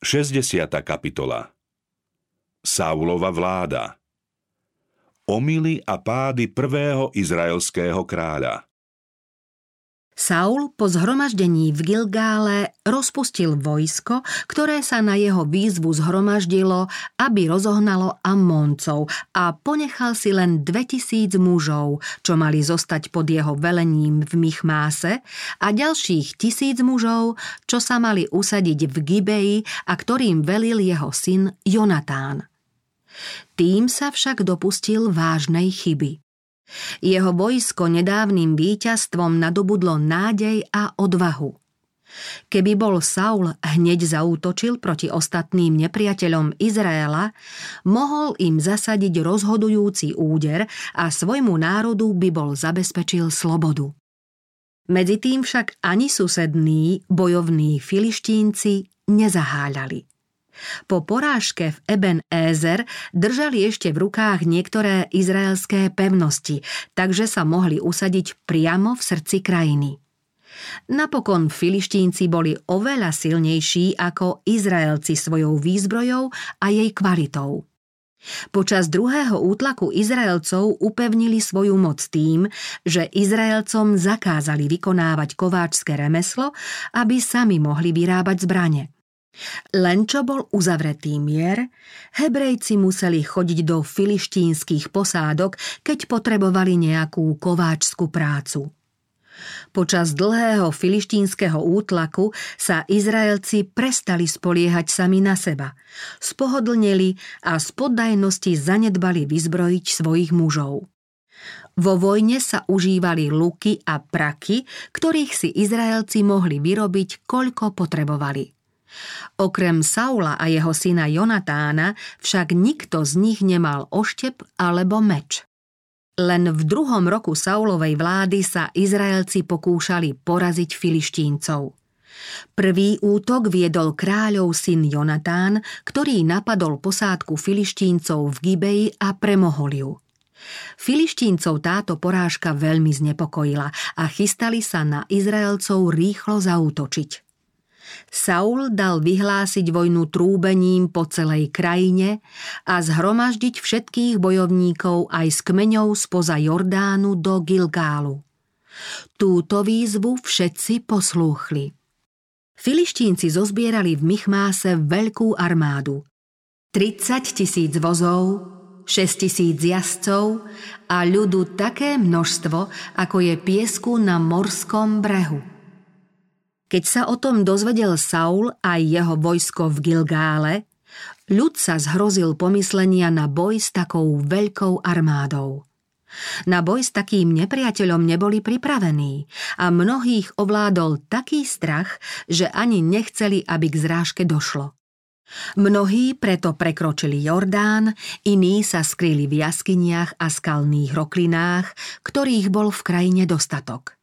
60. kapitola Saulova vláda Omily a pády prvého izraelského kráľa Saul po zhromaždení v Gilgále rozpustil vojsko, ktoré sa na jeho výzvu zhromaždilo, aby rozohnalo Ammóncov a ponechal si len 2000 mužov, čo mali zostať pod jeho velením v Michmáse a ďalších tisíc mužov, čo sa mali usadiť v Gibeji a ktorým velil jeho syn Jonatán. Tým sa však dopustil vážnej chyby. Jeho vojsko nedávnym víťazstvom nadobudlo nádej a odvahu. Keby bol Saul hneď zaútočil proti ostatným nepriateľom Izraela, mohol im zasadiť rozhodujúci úder a svojmu národu by bol zabezpečil slobodu. Medzi tým však ani susední, bojovní filištínci nezaháľali. Po porážke v Eben Ézer držali ešte v rukách niektoré izraelské pevnosti, takže sa mohli usadiť priamo v srdci krajiny. Napokon filištínci boli oveľa silnejší ako Izraelci svojou výzbrojou a jej kvalitou. Počas druhého útlaku Izraelcov upevnili svoju moc tým, že Izraelcom zakázali vykonávať kováčské remeslo, aby sami mohli vyrábať zbrane. Len čo bol uzavretý mier, Hebrejci museli chodiť do filištínskych posádok, keď potrebovali nejakú kováčskú prácu. Počas dlhého filištínskeho útlaku sa Izraelci prestali spoliehať sami na seba, spohodlneli a z poddajnosti zanedbali vyzbrojiť svojich mužov. Vo vojne sa užívali luky a praky, ktorých si Izraelci mohli vyrobiť, koľko potrebovali. Okrem Saula a jeho syna Jonatána však nikto z nich nemal oštep alebo meč. Len v druhom roku Saulovej vlády sa Izraelci pokúšali poraziť filištíncov. Prvý útok viedol kráľov syn Jonatán, ktorý napadol posádku filištíncov v Gibeji a premohol ju. Filištíncov táto porážka veľmi znepokojila a chystali sa na Izraelcov rýchlo zautočiť. Saul dal vyhlásiť vojnu trúbením po celej krajine a zhromaždiť všetkých bojovníkov aj s kmeňou spoza Jordánu do Gilgálu. Túto výzvu všetci poslúchli. Filištínci zozbierali v Michmáse veľkú armádu. 30 tisíc vozov, 6 tisíc jazdcov a ľudu také množstvo, ako je piesku na morskom brehu. Keď sa o tom dozvedel Saul a jeho vojsko v Gilgále, ľud sa zhrozil pomyslenia na boj s takou veľkou armádou. Na boj s takým nepriateľom neboli pripravení a mnohých ovládol taký strach, že ani nechceli, aby k zrážke došlo. Mnohí preto prekročili Jordán, iní sa skrýli v jaskyniach a skalných roklinách, ktorých bol v krajine dostatok.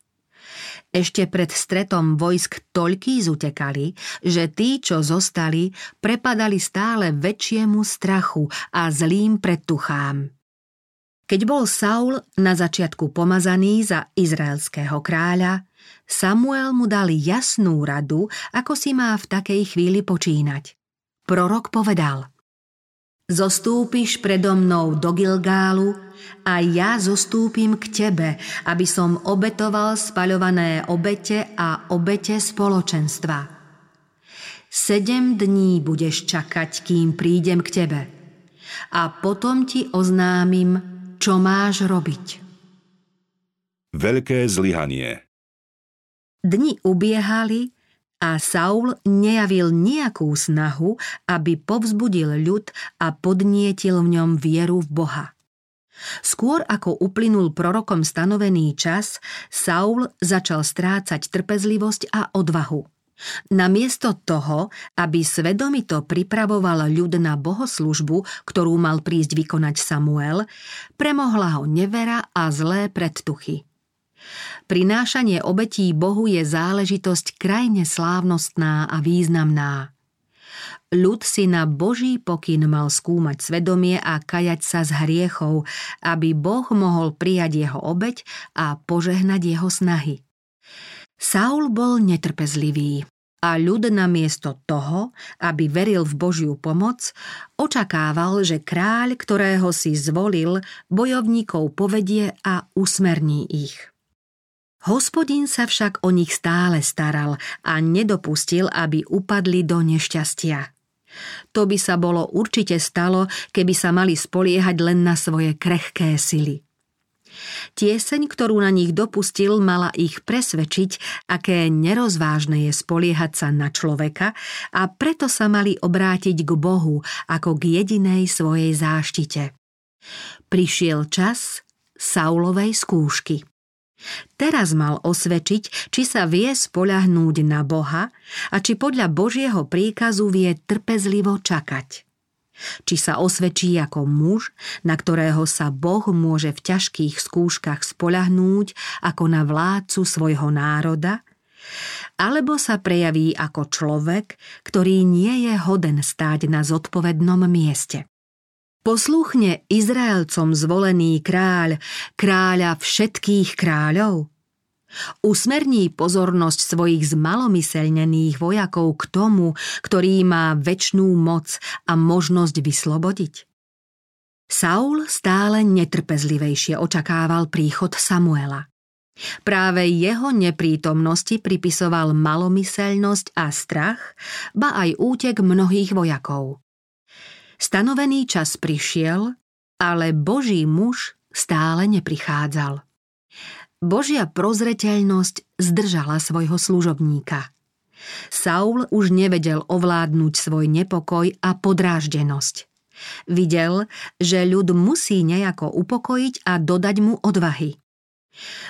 Ešte pred stretom vojsk toľký zutekali, že tí, čo zostali, prepadali stále väčšiemu strachu a zlým predtuchám. Keď bol Saul na začiatku pomazaný za izraelského kráľa, Samuel mu dal jasnú radu, ako si má v takej chvíli počínať. Prorok povedal – Zostúpiš predo mnou do Gilgálu a ja zostúpim k tebe, aby som obetoval spaľované obete a obete spoločenstva. Sedem dní budeš čakať, kým prídem k tebe. A potom ti oznámim, čo máš robiť. Veľké zlyhanie Dni ubiehali a Saul nejavil nejakú snahu, aby povzbudil ľud a podnietil v ňom vieru v Boha. Skôr ako uplynul prorokom stanovený čas, Saul začal strácať trpezlivosť a odvahu. Namiesto toho, aby svedomito pripravoval ľud na bohoslužbu, ktorú mal prísť vykonať Samuel, premohla ho nevera a zlé predtuchy. Prinášanie obetí Bohu je záležitosť krajne slávnostná a významná. Ľud si na Boží pokyn mal skúmať svedomie a kajať sa z hriechov, aby Boh mohol prijať jeho obeť a požehnať jeho snahy. Saul bol netrpezlivý. a ľud namiesto toho, aby veril v Božiu pomoc, očakával, že kráľ, ktorého si zvolil, bojovníkov povedie a usmerní ich. Hospodin sa však o nich stále staral a nedopustil, aby upadli do nešťastia. To by sa bolo určite stalo, keby sa mali spoliehať len na svoje krehké sily. Tieseň, ktorú na nich dopustil, mala ich presvedčiť, aké nerozvážne je spoliehať sa na človeka a preto sa mali obrátiť k Bohu ako k jedinej svojej záštite. Prišiel čas Saulovej skúšky. Teraz mal osvedčiť, či sa vie spoľahnúť na Boha a či podľa Božieho príkazu vie trpezlivo čakať. Či sa osvedčí ako muž, na ktorého sa Boh môže v ťažkých skúškach spoľahnúť ako na vládcu svojho národa, alebo sa prejaví ako človek, ktorý nie je hoden stáť na zodpovednom mieste. Posluchne Izraelcom zvolený kráľ, kráľa všetkých kráľov? Usmerní pozornosť svojich zmalomyselnených vojakov k tomu, ktorý má väčšnú moc a možnosť vyslobodiť? Saul stále netrpezlivejšie očakával príchod Samuela. Práve jeho neprítomnosti pripisoval malomyselnosť a strach, ba aj útek mnohých vojakov. Stanovený čas prišiel, ale Boží muž stále neprichádzal. Božia prozreteľnosť zdržala svojho služobníka. Saul už nevedel ovládnuť svoj nepokoj a podráždenosť. Videl, že ľud musí nejako upokojiť a dodať mu odvahy.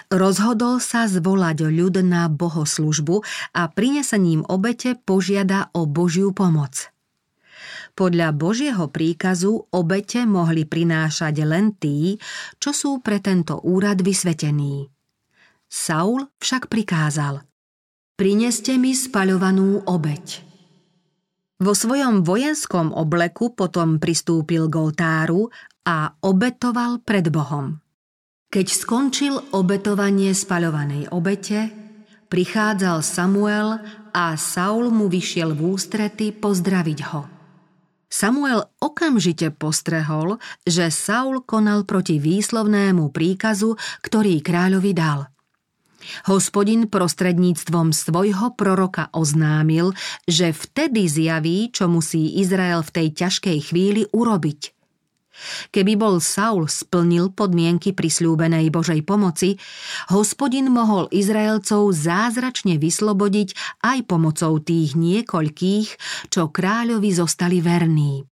Rozhodol sa zvolať ľud na bohoslužbu a prinesením obete požiada o Božiu pomoc. Podľa Božieho príkazu obete mohli prinášať len tí, čo sú pre tento úrad vysvetení. Saul však prikázal Prineste mi spaľovanú obeť. Vo svojom vojenskom obleku potom pristúpil k oltáru a obetoval pred Bohom. Keď skončil obetovanie spaľovanej obete, prichádzal Samuel a Saul mu vyšiel v ústrety pozdraviť ho – Samuel okamžite postrehol, že Saul konal proti výslovnému príkazu, ktorý kráľovi dal. Hospodin prostredníctvom svojho proroka oznámil, že vtedy zjaví, čo musí Izrael v tej ťažkej chvíli urobiť – Keby bol Saul splnil podmienky prisľúbenej Božej pomoci, hospodin mohol Izraelcov zázračne vyslobodiť aj pomocou tých niekoľkých, čo kráľovi zostali verní.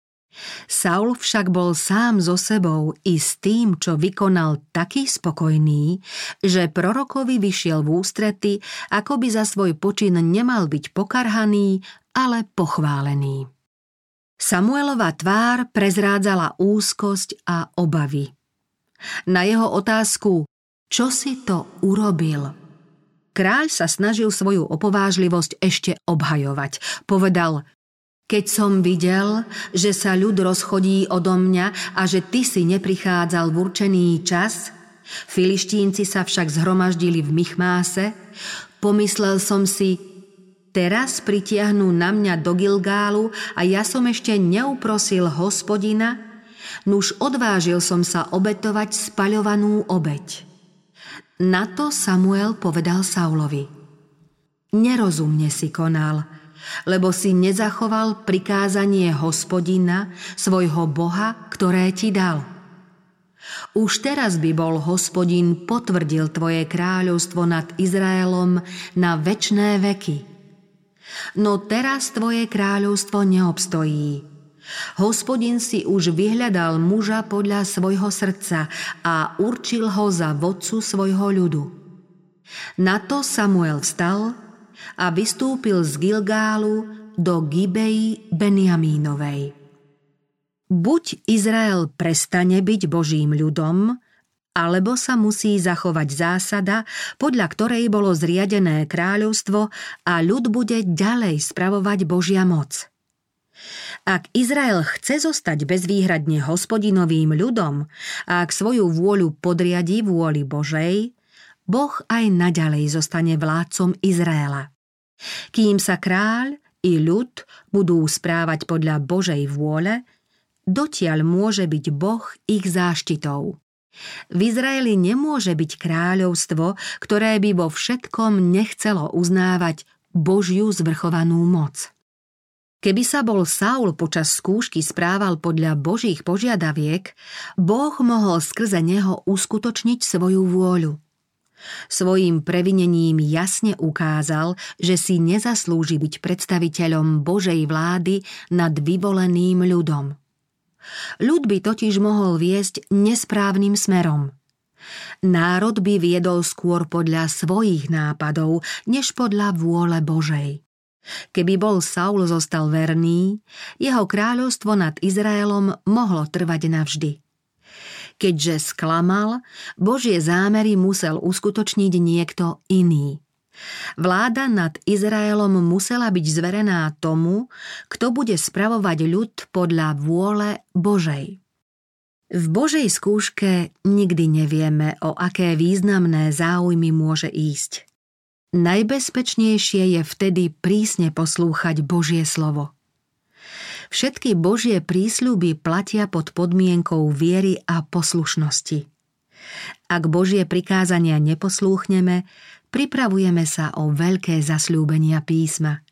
Saul však bol sám so sebou i s tým, čo vykonal taký spokojný, že prorokovi vyšiel v ústrety, ako by za svoj počin nemal byť pokarhaný, ale pochválený. Samuelova tvár prezrádzala úzkosť a obavy. Na jeho otázku, čo si to urobil? Kráľ sa snažil svoju opovážlivosť ešte obhajovať. Povedal, keď som videl, že sa ľud rozchodí odo mňa a že ty si neprichádzal v určený čas, filištínci sa však zhromaždili v Michmáse, pomyslel som si, Teraz pritiahnú na mňa do Gilgálu a ja som ešte neuprosil hospodina, nuž odvážil som sa obetovať spaľovanú obeť. Na to Samuel povedal Saulovi. Nerozumne si konal, lebo si nezachoval prikázanie hospodina, svojho Boha, ktoré ti dal. Už teraz by bol hospodin potvrdil tvoje kráľovstvo nad Izraelom na večné veky – No teraz tvoje kráľovstvo neobstojí. Hospodin si už vyhľadal muža podľa svojho srdca a určil ho za vodcu svojho ľudu. Na to Samuel vstal a vystúpil z Gilgálu do Gibei Benjamínovej. Buď Izrael prestane byť Božím ľudom, alebo sa musí zachovať zásada, podľa ktorej bolo zriadené kráľovstvo a ľud bude ďalej spravovať Božia moc. Ak Izrael chce zostať bezvýhradne hospodinovým ľudom a ak svoju vôľu podriadí vôli Božej, Boh aj naďalej zostane vládcom Izraela. Kým sa kráľ i ľud budú správať podľa Božej vôle, dotiaľ môže byť Boh ich záštitou. V Izraeli nemôže byť kráľovstvo, ktoré by vo všetkom nechcelo uznávať Božiu zvrchovanú moc. Keby sa bol Saul počas skúšky správal podľa Božích požiadaviek, Boh mohol skrze neho uskutočniť svoju vôľu. Svojím previnením jasne ukázal, že si nezaslúži byť predstaviteľom Božej vlády nad vyvoleným ľudom. Ľud by totiž mohol viesť nesprávnym smerom. Národ by viedol skôr podľa svojich nápadov, než podľa vôle Božej. Keby bol Saul zostal verný, jeho kráľovstvo nad Izraelom mohlo trvať navždy. Keďže sklamal, Božie zámery musel uskutočniť niekto iný. Vláda nad Izraelom musela byť zverená tomu, kto bude spravovať ľud podľa vôle Božej. V Božej skúške nikdy nevieme, o aké významné záujmy môže ísť. Najbezpečnejšie je vtedy prísne poslúchať Božie slovo. Všetky Božie prísľuby platia pod podmienkou viery a poslušnosti. Ak Božie prikázania neposlúchneme, pripravujeme sa o veľké zasľúbenia písma.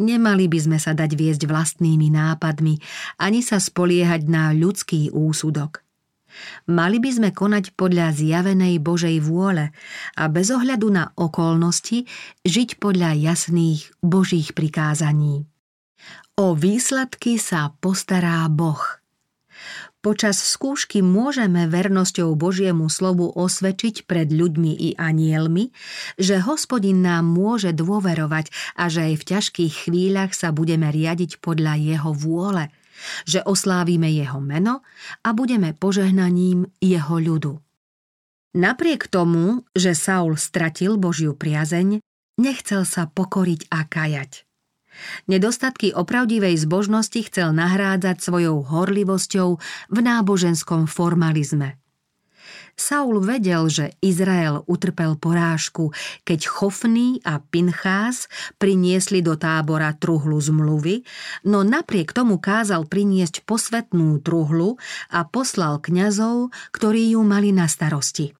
Nemali by sme sa dať viesť vlastnými nápadmi, ani sa spoliehať na ľudský úsudok – Mali by sme konať podľa zjavenej Božej vôle a bez ohľadu na okolnosti žiť podľa jasných Božích prikázaní. O výsledky sa postará Boh. Počas skúšky môžeme vernosťou Božiemu slovu osvedčiť pred ľuďmi i anielmi, že hospodin nám môže dôverovať a že aj v ťažkých chvíľach sa budeme riadiť podľa jeho vôle – že oslávime jeho meno a budeme požehnaním jeho ľudu. Napriek tomu, že Saul stratil Božiu priazeň, nechcel sa pokoriť a kajať. Nedostatky opravdivej zbožnosti chcel nahrádzať svojou horlivosťou v náboženskom formalizme. Saul vedel, že Izrael utrpel porážku, keď Chofný a Pinchás priniesli do tábora truhlu zmluvy, no napriek tomu kázal priniesť posvetnú truhlu a poslal kňazov, ktorí ju mali na starosti.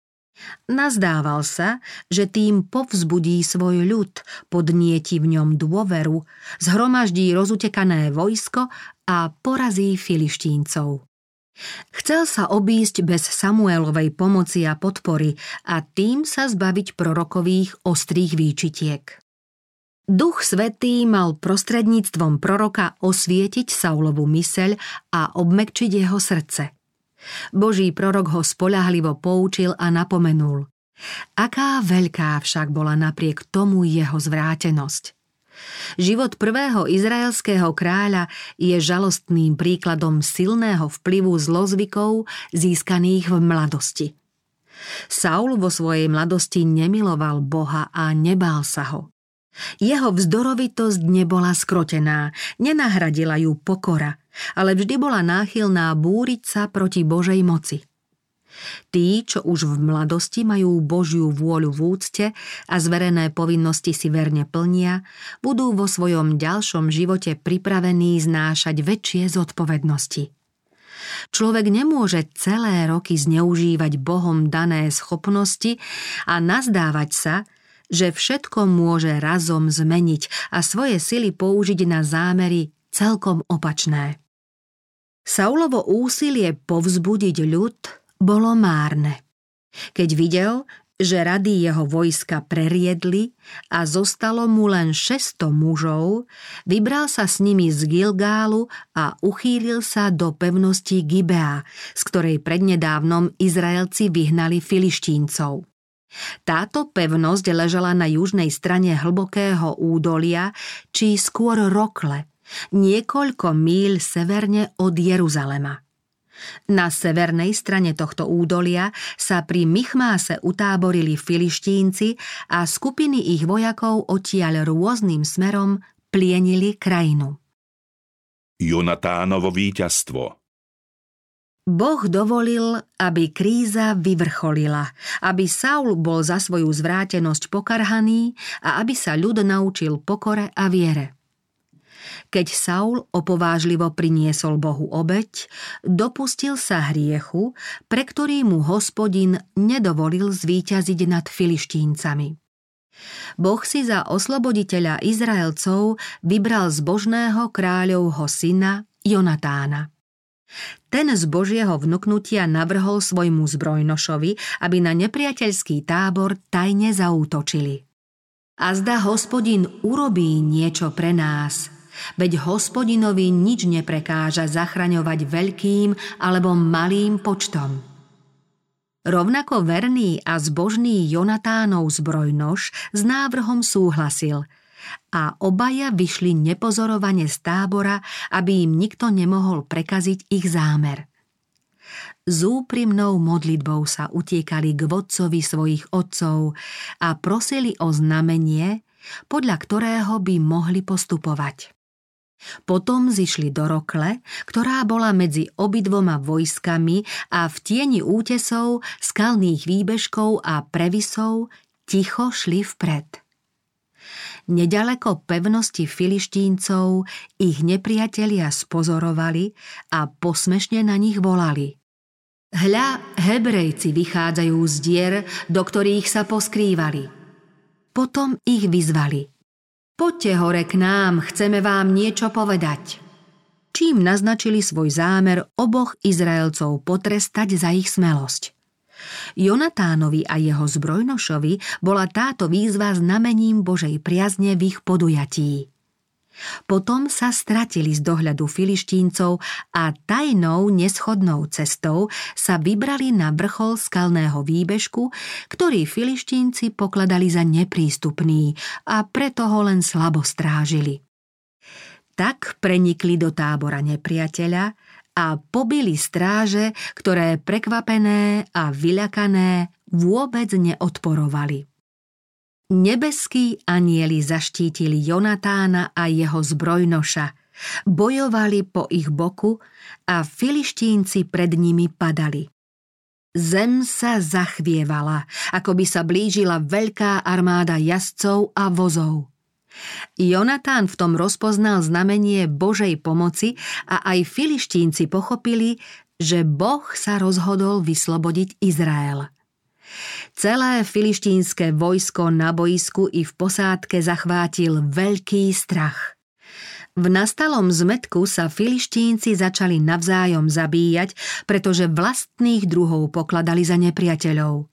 Nazdával sa, že tým povzbudí svoj ľud, podnieti v ňom dôveru, zhromaždí rozutekané vojsko a porazí filištíncov. Chcel sa obísť bez Samuelovej pomoci a podpory a tým sa zbaviť prorokových ostrých výčitiek. Duch Svetý mal prostredníctvom proroka osvietiť Saulovu myseľ a obmekčiť jeho srdce. Boží prorok ho spolahlivo poučil a napomenul. Aká veľká však bola napriek tomu jeho zvrátenosť – Život prvého izraelského kráľa je žalostným príkladom silného vplyvu zlozvykov získaných v mladosti. Saul vo svojej mladosti nemiloval Boha a nebál sa ho. Jeho vzdorovitosť nebola skrotená, nenahradila ju pokora, ale vždy bola náchylná búriť sa proti Božej moci. Tí, čo už v mladosti majú Božiu vôľu v úcte a zverené povinnosti si verne plnia, budú vo svojom ďalšom živote pripravení znášať väčšie zodpovednosti. Človek nemôže celé roky zneužívať Bohom dané schopnosti a nazdávať sa, že všetko môže razom zmeniť a svoje sily použiť na zámery celkom opačné. Saulovo úsilie povzbudiť ľud bolo márne. Keď videl, že rady jeho vojska preriedli a zostalo mu len 600 mužov, vybral sa s nimi z Gilgálu a uchýlil sa do pevnosti Gibea, z ktorej prednedávnom Izraelci vyhnali filištíncov. Táto pevnosť ležala na južnej strane hlbokého údolia, či skôr rokle, niekoľko míľ severne od Jeruzalema. Na severnej strane tohto údolia sa pri Michmáse utáborili filištínci a skupiny ich vojakov odtiaľ rôznym smerom plienili krajinu. Jonatánovo víťazstvo Boh dovolil, aby kríza vyvrcholila, aby Saul bol za svoju zvrátenosť pokarhaný a aby sa ľud naučil pokore a viere. Keď Saul opovážlivo priniesol Bohu obeď, dopustil sa hriechu, pre ktorý mu hospodin nedovolil zvíťaziť nad filištíncami. Boh si za osloboditeľa Izraelcov vybral zbožného kráľovho syna Jonatána. Ten z Božieho vnuknutia navrhol svojmu zbrojnošovi, aby na nepriateľský tábor tajne zaútočili. A zda hospodin urobí niečo pre nás, veď hospodinovi nič neprekáža zachraňovať veľkým alebo malým počtom. Rovnako verný a zbožný Jonatánov zbrojnož s návrhom súhlasil – a obaja vyšli nepozorovane z tábora, aby im nikto nemohol prekaziť ich zámer. S úprimnou modlitbou sa utiekali k vodcovi svojich otcov a prosili o znamenie, podľa ktorého by mohli postupovať. Potom zišli do Rokle, ktorá bola medzi obidvoma vojskami a v tieni útesov, skalných výbežkov a previsov ticho šli vpred. Nedaleko pevnosti filištíncov ich nepriatelia spozorovali a posmešne na nich volali. Hľa, Hebrejci vychádzajú z dier, do ktorých sa poskrývali. Potom ich vyzvali. Poďte hore k nám, chceme vám niečo povedať. Čím naznačili svoj zámer oboch Izraelcov potrestať za ich smelosť. Jonatánovi a jeho zbrojnošovi bola táto výzva znamením Božej priazne v ich podujatí. Potom sa stratili z dohľadu filištíncov a tajnou neschodnou cestou sa vybrali na vrchol skalného výbežku, ktorý filištínci pokladali za neprístupný a preto ho len slabo strážili. Tak prenikli do tábora nepriateľa a pobili stráže, ktoré prekvapené a vyľakané vôbec neodporovali. Nebeskí anieli zaštítili Jonatána a jeho zbrojnoša, bojovali po ich boku a filištínci pred nimi padali. Zem sa zachvievala, ako by sa blížila veľká armáda jazdcov a vozov. Jonatán v tom rozpoznal znamenie Božej pomoci a aj filištínci pochopili, že Boh sa rozhodol vyslobodiť Izrael. Celé filištínske vojsko na boisku i v posádke zachvátil veľký strach. V nastalom zmetku sa filištínci začali navzájom zabíjať, pretože vlastných druhov pokladali za nepriateľov.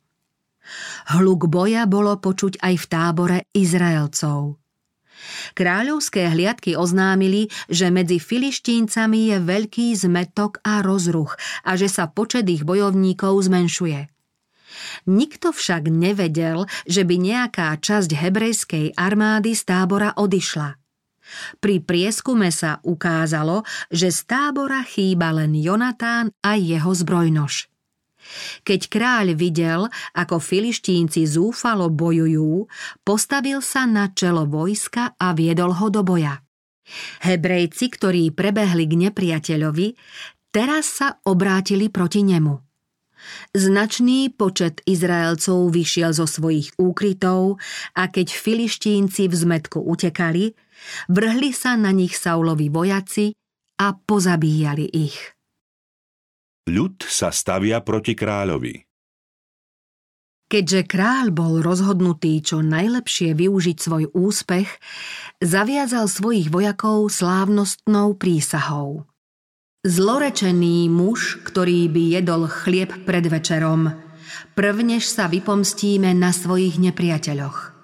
Hluk boja bolo počuť aj v tábore Izraelcov. Kráľovské hliadky oznámili, že medzi filištíncami je veľký zmetok a rozruch a že sa počet ich bojovníkov zmenšuje. Nikto však nevedel, že by nejaká časť hebrejskej armády z tábora odišla. Pri prieskume sa ukázalo, že z tábora chýba len Jonatán a jeho zbrojnož. Keď kráľ videl, ako filištínci zúfalo bojujú, postavil sa na čelo vojska a viedol ho do boja. Hebrejci, ktorí prebehli k nepriateľovi, teraz sa obrátili proti nemu. Značný počet Izraelcov vyšiel zo svojich úkrytov a keď filištínci v zmetku utekali, vrhli sa na nich Saulovi vojaci a pozabíjali ich. Ľud sa stavia proti kráľovi. Keďže kráľ bol rozhodnutý čo najlepšie využiť svoj úspech, zaviazal svojich vojakov slávnostnou prísahou. Zlorečený muž, ktorý by jedol chlieb pred večerom, prvnež sa vypomstíme na svojich nepriateľoch.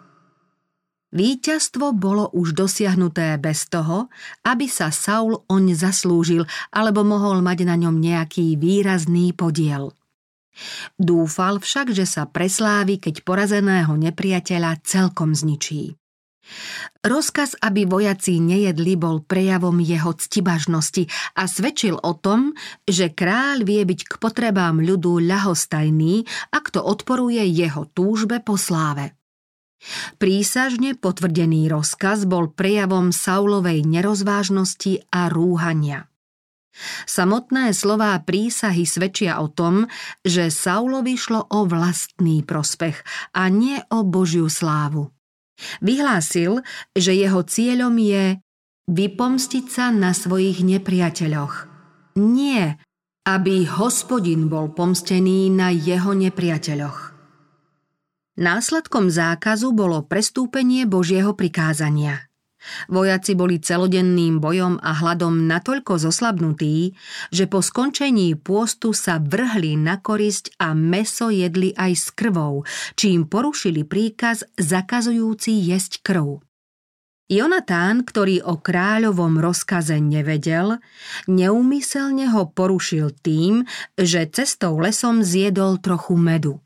Výťazstvo bolo už dosiahnuté bez toho, aby sa Saul oň zaslúžil alebo mohol mať na ňom nejaký výrazný podiel. Dúfal však, že sa preslávi, keď porazeného nepriateľa celkom zničí. Rozkaz, aby vojaci nejedli, bol prejavom jeho ctibažnosti a svedčil o tom, že kráľ vie byť k potrebám ľudu ľahostajný, ak to odporuje jeho túžbe po sláve. Prísažne potvrdený rozkaz bol prejavom Saulovej nerozvážnosti a rúhania. Samotné slová prísahy svedčia o tom, že Saulovi šlo o vlastný prospech a nie o Božiu slávu. Vyhlásil, že jeho cieľom je vypomstiť sa na svojich nepriateľoch. Nie, aby hospodin bol pomstený na jeho nepriateľoch. Následkom zákazu bolo prestúpenie Božieho prikázania – Vojaci boli celodenným bojom a hladom natoľko zoslabnutí, že po skončení pôstu sa vrhli na korisť a meso jedli aj s krvou, čím porušili príkaz zakazujúci jesť krv. Jonatán, ktorý o kráľovom rozkaze nevedel, neumyselne ho porušil tým, že cestou lesom zjedol trochu medu.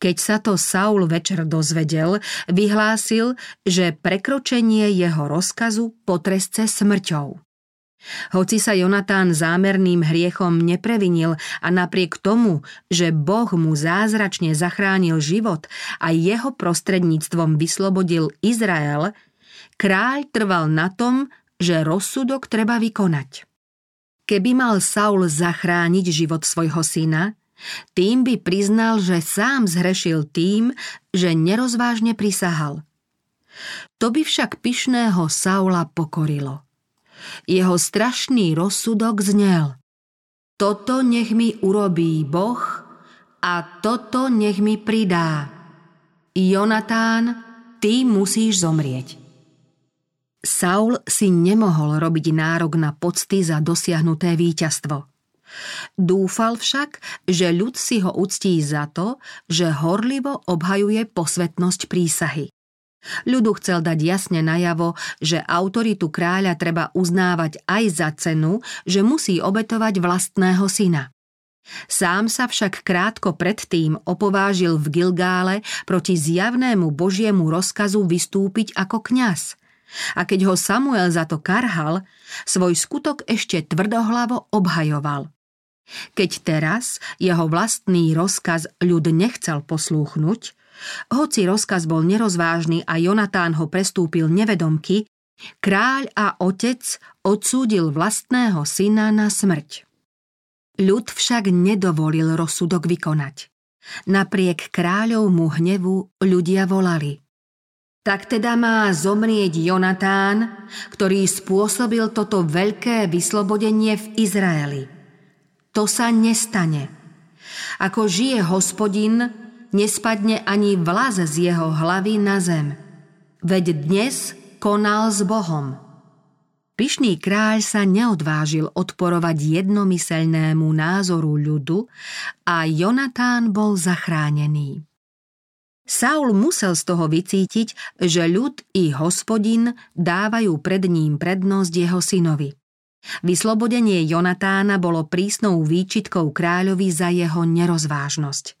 Keď sa to Saul večer dozvedel, vyhlásil, že prekročenie jeho rozkazu potrestce smrťou. Hoci sa Jonatán zámerným hriechom neprevinil a napriek tomu, že Boh mu zázračne zachránil život a jeho prostredníctvom vyslobodil Izrael, kráľ trval na tom, že rozsudok treba vykonať. Keby mal Saul zachrániť život svojho syna, tým by priznal, že sám zhrešil tým, že nerozvážne prisahal. To by však pyšného Saula pokorilo. Jeho strašný rozsudok znel. Toto nech mi urobí Boh a toto nech mi pridá. Jonatán, ty musíš zomrieť. Saul si nemohol robiť nárok na pocty za dosiahnuté víťazstvo. Dúfal však, že ľud si ho uctí za to, že horlivo obhajuje posvetnosť prísahy. Ľudu chcel dať jasne najavo, že autoritu kráľa treba uznávať aj za cenu, že musí obetovať vlastného syna. Sám sa však krátko predtým opovážil v Gilgále proti zjavnému božiemu rozkazu vystúpiť ako kňaz. A keď ho Samuel za to karhal, svoj skutok ešte tvrdohlavo obhajoval. Keď teraz jeho vlastný rozkaz ľud nechcel poslúchnuť, hoci rozkaz bol nerozvážny a Jonatán ho prestúpil nevedomky, kráľ a otec odsúdil vlastného syna na smrť. Ľud však nedovolil rozsudok vykonať. Napriek kráľovmu hnevu ľudia volali. Tak teda má zomrieť Jonatán, ktorý spôsobil toto veľké vyslobodenie v Izraeli – to sa nestane. Ako žije hospodin, nespadne ani vlas z jeho hlavy na zem. Veď dnes konal s Bohom. Pyšný kráľ sa neodvážil odporovať jednomyselnému názoru ľudu a Jonatán bol zachránený. Saul musel z toho vycítiť, že ľud i hospodin dávajú pred ním prednosť jeho synovi. Vyslobodenie Jonatána bolo prísnou výčitkou kráľovi za jeho nerozvážnosť.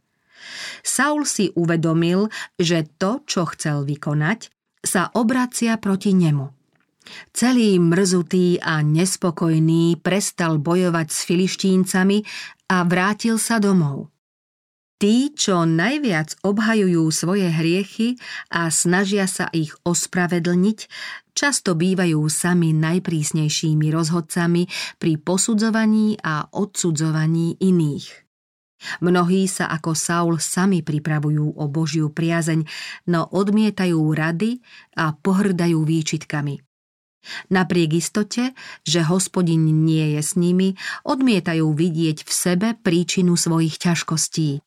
Saul si uvedomil, že to, čo chcel vykonať, sa obracia proti nemu. Celý mrzutý a nespokojný prestal bojovať s filištíncami a vrátil sa domov. Tí, čo najviac obhajujú svoje hriechy a snažia sa ich ospravedlniť, často bývajú sami najprísnejšími rozhodcami pri posudzovaní a odsudzovaní iných. Mnohí sa ako Saul sami pripravujú o Božiu priazeň, no odmietajú rady a pohrdajú výčitkami. Napriek istote, že hospodin nie je s nimi, odmietajú vidieť v sebe príčinu svojich ťažkostí.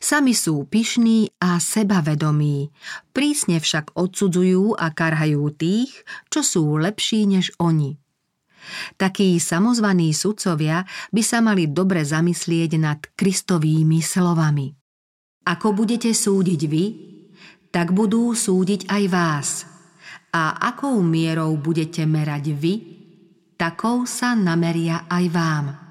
Sami sú pyšní a sebavedomí, prísne však odsudzujú a karhajú tých, čo sú lepší než oni. Takí samozvaní sudcovia by sa mali dobre zamyslieť nad Kristovými slovami. Ako budete súdiť vy, tak budú súdiť aj vás. A akou mierou budete merať vy, takou sa nameria aj vám.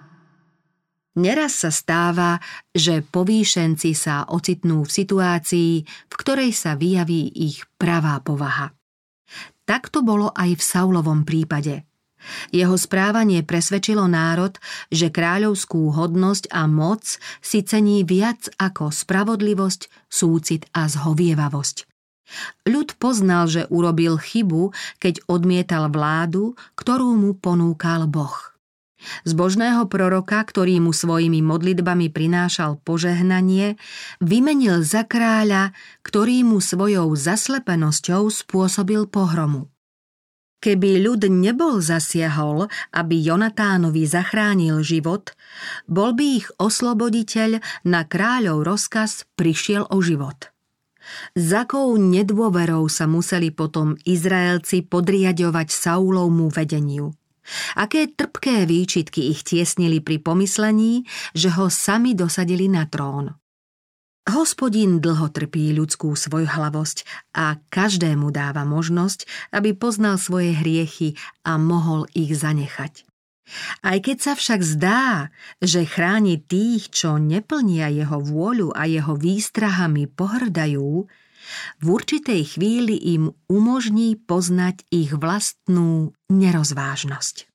Neraz sa stáva, že povýšenci sa ocitnú v situácii, v ktorej sa vyjaví ich pravá povaha. Tak to bolo aj v Saulovom prípade. Jeho správanie presvedčilo národ, že kráľovskú hodnosť a moc si cení viac ako spravodlivosť, súcit a zhovievavosť. Ľud poznal, že urobil chybu, keď odmietal vládu, ktorú mu ponúkal Boh. Zbožného proroka, ktorý mu svojimi modlitbami prinášal požehnanie, vymenil za kráľa, ktorý mu svojou zaslepenosťou spôsobil pohromu. Keby ľud nebol zasiahol, aby Jonatánovi zachránil život, bol by ich osloboditeľ na kráľov rozkaz prišiel o život. Za akou nedôverou sa museli potom Izraelci podriadovať Saulovmu vedeniu – Aké trpké výčitky ich tiesnili pri pomyslení, že ho sami dosadili na trón. Hospodin dlho trpí ľudskú svojhlavosť a každému dáva možnosť, aby poznal svoje hriechy a mohol ich zanechať. Aj keď sa však zdá, že chráni tých, čo neplnia jeho vôľu a jeho výstrahami pohrdajú, v určitej chvíli im umožní poznať ich vlastnú nerozvážnosť.